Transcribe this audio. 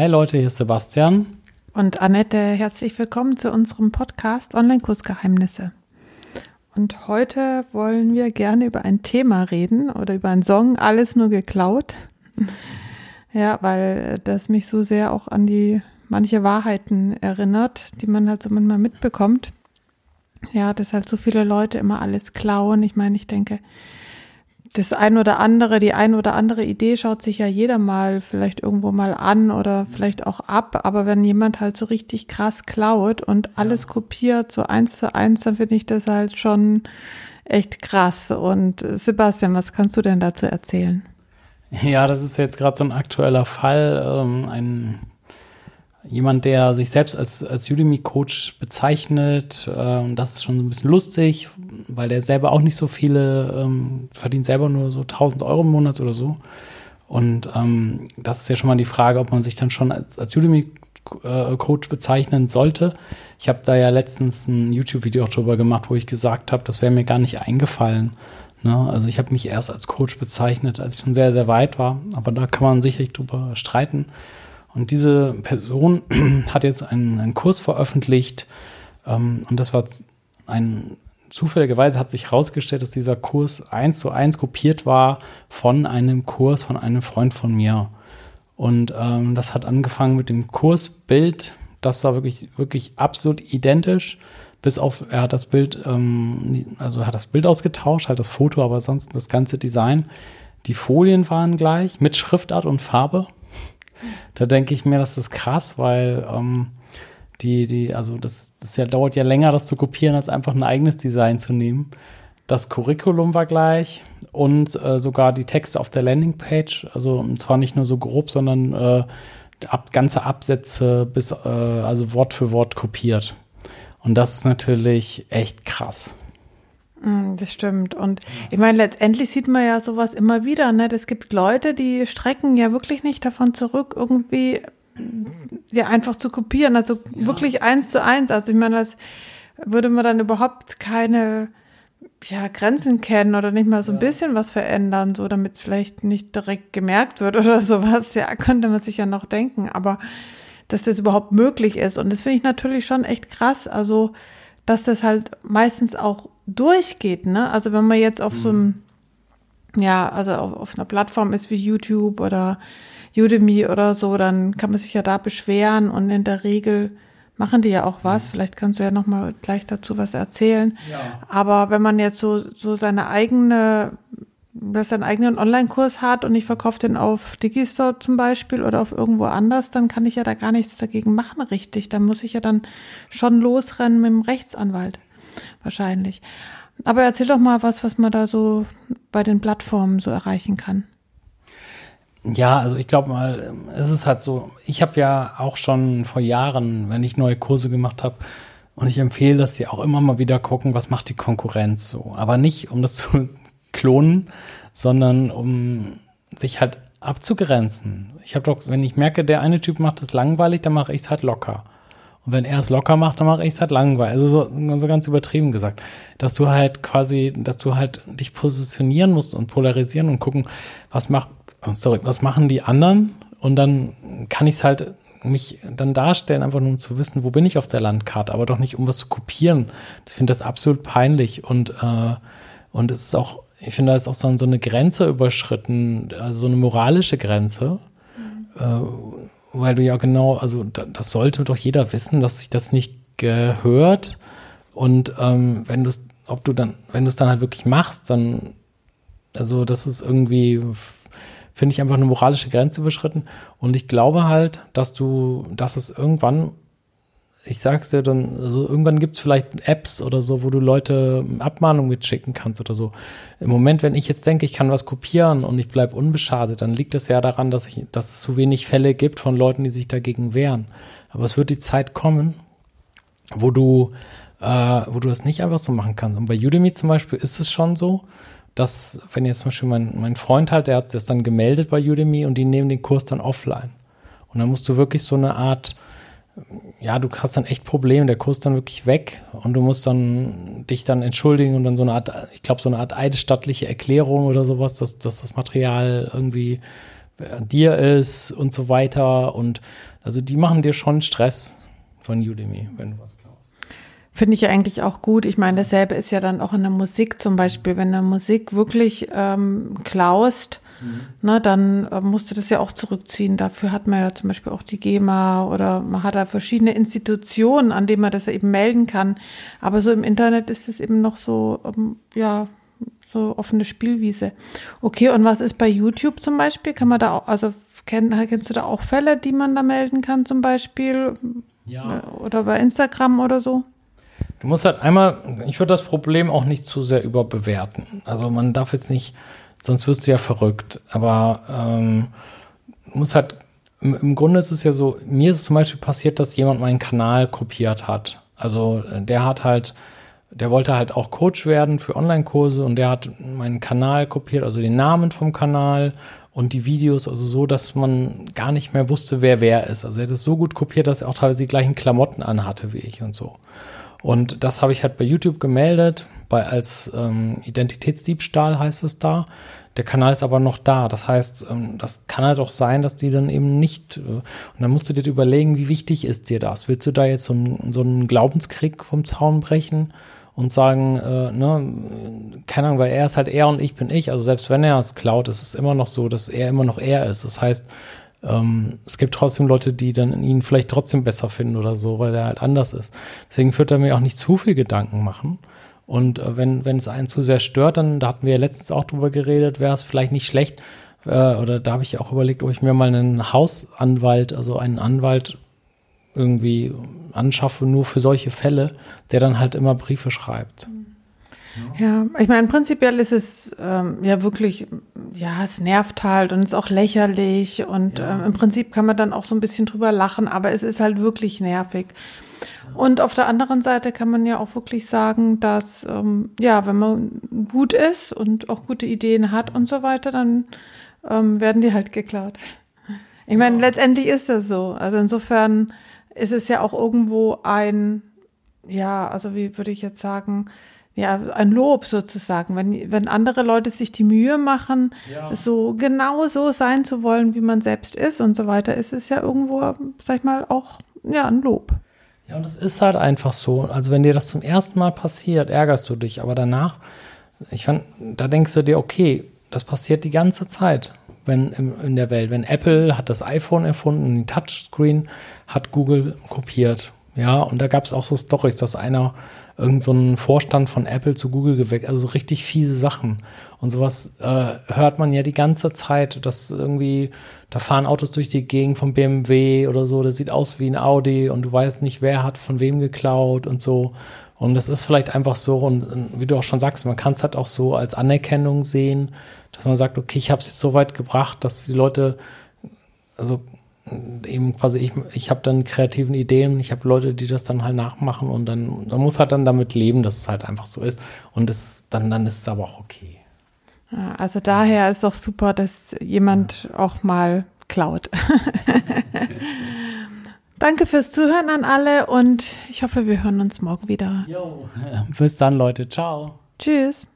Hi Leute, hier ist Sebastian. Und Annette, herzlich willkommen zu unserem Podcast Online-Kursgeheimnisse. Und heute wollen wir gerne über ein Thema reden oder über einen Song, alles nur geklaut. Ja, weil das mich so sehr auch an die manche Wahrheiten erinnert, die man halt so manchmal mitbekommt. Ja, dass halt so viele Leute immer alles klauen. Ich meine, ich denke, das ein oder andere, die ein oder andere Idee schaut sich ja jeder mal vielleicht irgendwo mal an oder vielleicht auch ab. Aber wenn jemand halt so richtig krass klaut und alles kopiert, so eins zu eins, dann finde ich das halt schon echt krass. Und Sebastian, was kannst du denn dazu erzählen? Ja, das ist jetzt gerade so ein aktueller Fall. Ähm, ein jemand, der sich selbst als, als Udemy-Coach bezeichnet. Äh, und das ist schon ein bisschen lustig, weil der selber auch nicht so viele, ähm, verdient selber nur so 1000 Euro im Monat oder so. Und ähm, das ist ja schon mal die Frage, ob man sich dann schon als, als Udemy-Coach bezeichnen sollte. Ich habe da ja letztens ein YouTube-Video auch drüber gemacht, wo ich gesagt habe, das wäre mir gar nicht eingefallen. Ne? Also ich habe mich erst als Coach bezeichnet, als ich schon sehr, sehr weit war. Aber da kann man sicherlich drüber streiten. Und diese Person hat jetzt einen, einen Kurs veröffentlicht ähm, und das war ein zufälligerweise hat sich herausgestellt, dass dieser Kurs eins zu eins kopiert war von einem Kurs von einem Freund von mir. Und ähm, das hat angefangen mit dem Kursbild. Das war wirklich, wirklich absolut identisch. Bis auf, er hat das Bild, ähm, also er hat das Bild ausgetauscht, halt das Foto, aber sonst das ganze Design. Die Folien waren gleich mit Schriftart und Farbe. Da denke ich mir, das ist krass, weil ähm, die, die, also das, das ja, dauert ja länger, das zu kopieren, als einfach ein eigenes Design zu nehmen. Das Curriculum war gleich und äh, sogar die Texte auf der Landingpage, also zwar nicht nur so grob, sondern äh, ab, ganze Absätze bis, äh, also Wort für Wort kopiert. Und das ist natürlich echt krass. Mm, das stimmt. Und ich meine, letztendlich sieht man ja sowas immer wieder. Ne? Es gibt Leute, die strecken ja wirklich nicht davon zurück, irgendwie ja einfach zu kopieren. Also ja. wirklich eins zu eins. Also ich meine, das würde man dann überhaupt keine ja, Grenzen kennen oder nicht mal so ein ja. bisschen was verändern, so damit es vielleicht nicht direkt gemerkt wird oder sowas. Ja, könnte man sich ja noch denken. Aber dass das überhaupt möglich ist. Und das finde ich natürlich schon echt krass. Also, dass das halt meistens auch durchgeht, ne? Also wenn man jetzt auf mhm. so einem, ja, also auf, auf einer Plattform ist wie YouTube oder Udemy oder so, dann kann man sich ja da beschweren und in der Regel machen die ja auch was. Mhm. Vielleicht kannst du ja noch mal gleich dazu was erzählen. Ja. Aber wenn man jetzt so so seine eigene wer seinen eigenen Online-Kurs hat und ich verkaufe den auf Digistore zum Beispiel oder auf irgendwo anders, dann kann ich ja da gar nichts dagegen machen, richtig. Da muss ich ja dann schon losrennen mit dem Rechtsanwalt wahrscheinlich. Aber erzähl doch mal was, was man da so bei den Plattformen so erreichen kann. Ja, also ich glaube mal, es ist halt so, ich habe ja auch schon vor Jahren, wenn ich neue Kurse gemacht habe, und ich empfehle, dass sie auch immer mal wieder gucken, was macht die Konkurrenz so. Aber nicht, um das zu klonen, sondern um sich halt abzugrenzen. Ich habe doch, wenn ich merke, der eine Typ macht es langweilig, dann mache ich es halt locker. Und wenn er es locker macht, dann mache ich es halt langweilig. Also so, so ganz übertrieben gesagt. Dass du halt quasi, dass du halt dich positionieren musst und polarisieren und gucken, was macht, oh, sorry, was machen die anderen? Und dann kann ich es halt mich dann darstellen, einfach nur um zu wissen, wo bin ich auf der Landkarte, aber doch nicht, um was zu kopieren. Ich finde das absolut peinlich und, äh, und es ist auch, ich finde, da ist auch so, eine Grenze überschritten, also so eine moralische Grenze, mhm. äh, weil du ja genau, also das sollte doch jeder wissen, dass sich das nicht gehört. Und ähm, wenn du es, ob du dann, wenn du es dann halt wirklich machst, dann, also das ist irgendwie, finde ich einfach eine moralische Grenze überschritten. Und ich glaube halt, dass du, dass es irgendwann ich sag's dir dann, also irgendwann gibt's vielleicht Apps oder so, wo du Leute Abmahnung mitschicken kannst oder so. Im Moment, wenn ich jetzt denke, ich kann was kopieren und ich bleib unbeschadet, dann liegt es ja daran, dass, ich, dass es zu wenig Fälle gibt von Leuten, die sich dagegen wehren. Aber es wird die Zeit kommen, wo du, äh, wo du das nicht einfach so machen kannst. Und bei Udemy zum Beispiel ist es schon so, dass, wenn jetzt zum Beispiel mein, mein Freund halt, der hat das dann gemeldet bei Udemy und die nehmen den Kurs dann offline. Und dann musst du wirklich so eine Art ja, du hast dann echt Probleme, der Kurs dann wirklich weg und du musst dann dich dann entschuldigen und dann so eine Art, ich glaube, so eine Art eidesstattliche Erklärung oder sowas, dass, dass das Material irgendwie wer dir ist und so weiter. Und also die machen dir schon Stress von Udemy, wenn du was klaust. Finde ich ja eigentlich auch gut. Ich meine, dasselbe ist ja dann auch in der Musik zum Beispiel. Wenn du Musik wirklich ähm, klaust, mhm. ne, dann äh, musst du das ja auch zurückziehen. Dafür hat man ja zum Beispiel auch die GEMA oder man hat da verschiedene Institutionen, an denen man das eben melden kann. Aber so im Internet ist es eben noch so, ähm, ja, so offene Spielwiese. Okay, und was ist bei YouTube zum Beispiel? Kann man da auch, also kenn, kennst du da auch Fälle, die man da melden kann zum Beispiel? Ja. Oder bei Instagram oder so? Du musst halt einmal, ich würde das Problem auch nicht zu sehr überbewerten. Also man darf jetzt nicht, sonst wirst du ja verrückt. Aber ähm, muss halt, im, im Grunde ist es ja so, mir ist es zum Beispiel passiert, dass jemand meinen Kanal kopiert hat. Also äh, der hat halt der wollte halt auch Coach werden für Online-Kurse und der hat meinen Kanal kopiert, also den Namen vom Kanal und die Videos, also so, dass man gar nicht mehr wusste, wer wer ist. Also er hat es so gut kopiert, dass er auch teilweise die gleichen Klamotten anhatte wie ich und so. Und das habe ich halt bei YouTube gemeldet, bei als ähm, Identitätsdiebstahl heißt es da. Der Kanal ist aber noch da. Das heißt, ähm, das kann halt auch sein, dass die dann eben nicht. Äh, und dann musst du dir überlegen, wie wichtig ist dir das? Willst du da jetzt so, ein, so einen Glaubenskrieg vom Zaun brechen? und sagen, äh, ne, keine Ahnung, weil er ist halt er und ich bin ich. Also selbst wenn er es klaut, ist es immer noch so, dass er immer noch er ist. Das heißt, ähm, es gibt trotzdem Leute, die dann ihn vielleicht trotzdem besser finden oder so, weil er halt anders ist. Deswegen wird er mir auch nicht zu viel Gedanken machen. Und äh, wenn, wenn es einen zu sehr stört, dann, da hatten wir ja letztens auch drüber geredet, wäre es vielleicht nicht schlecht, äh, oder da habe ich auch überlegt, ob ich mir mal einen Hausanwalt, also einen Anwalt irgendwie anschaffe, nur für solche Fälle, der dann halt immer Briefe schreibt. Ja, ich meine, prinzipiell ist es ähm, ja wirklich, ja, es nervt halt und ist auch lächerlich und ja. ähm, im Prinzip kann man dann auch so ein bisschen drüber lachen, aber es ist halt wirklich nervig. Und auf der anderen Seite kann man ja auch wirklich sagen, dass, ähm, ja, wenn man gut ist und auch gute Ideen hat und so weiter, dann ähm, werden die halt geklaut. Ich meine, ja. letztendlich ist das so. Also insofern ist es ja auch irgendwo ein, ja, also wie würde ich jetzt sagen, ja, ein Lob sozusagen. Wenn, wenn andere Leute sich die Mühe machen, ja. so genau so sein zu wollen, wie man selbst ist und so weiter, ist es ja irgendwo, sag ich mal, auch, ja, ein Lob. Ja, und das ist halt einfach so. Also wenn dir das zum ersten Mal passiert, ärgerst du dich, aber danach, ich fand, da denkst du dir, okay, das passiert die ganze Zeit wenn im, in der Welt. Wenn Apple hat das iPhone erfunden, den Touchscreen hat Google kopiert. Ja, und da gab es auch so Stories, dass einer irgendeinen so Vorstand von Apple zu Google geweckt, also so richtig fiese Sachen. Und sowas äh, hört man ja die ganze Zeit, dass irgendwie, da fahren Autos durch die Gegend vom BMW oder so, das sieht aus wie ein Audi und du weißt nicht, wer hat von wem geklaut und so. Und das ist vielleicht einfach so, und wie du auch schon sagst, man kann es halt auch so als Anerkennung sehen, dass man sagt, okay, ich habe es jetzt so weit gebracht, dass die Leute, also eben quasi, ich, ich habe dann kreativen Ideen, ich habe Leute, die das dann halt nachmachen und dann, man muss halt dann damit leben, dass es halt einfach so ist. Und das, dann, dann ist es aber auch okay. also daher ist doch super, dass jemand ja. auch mal klaut. Danke fürs Zuhören an alle und ich hoffe, wir hören uns morgen wieder. Jo, bis dann, Leute. Ciao. Tschüss.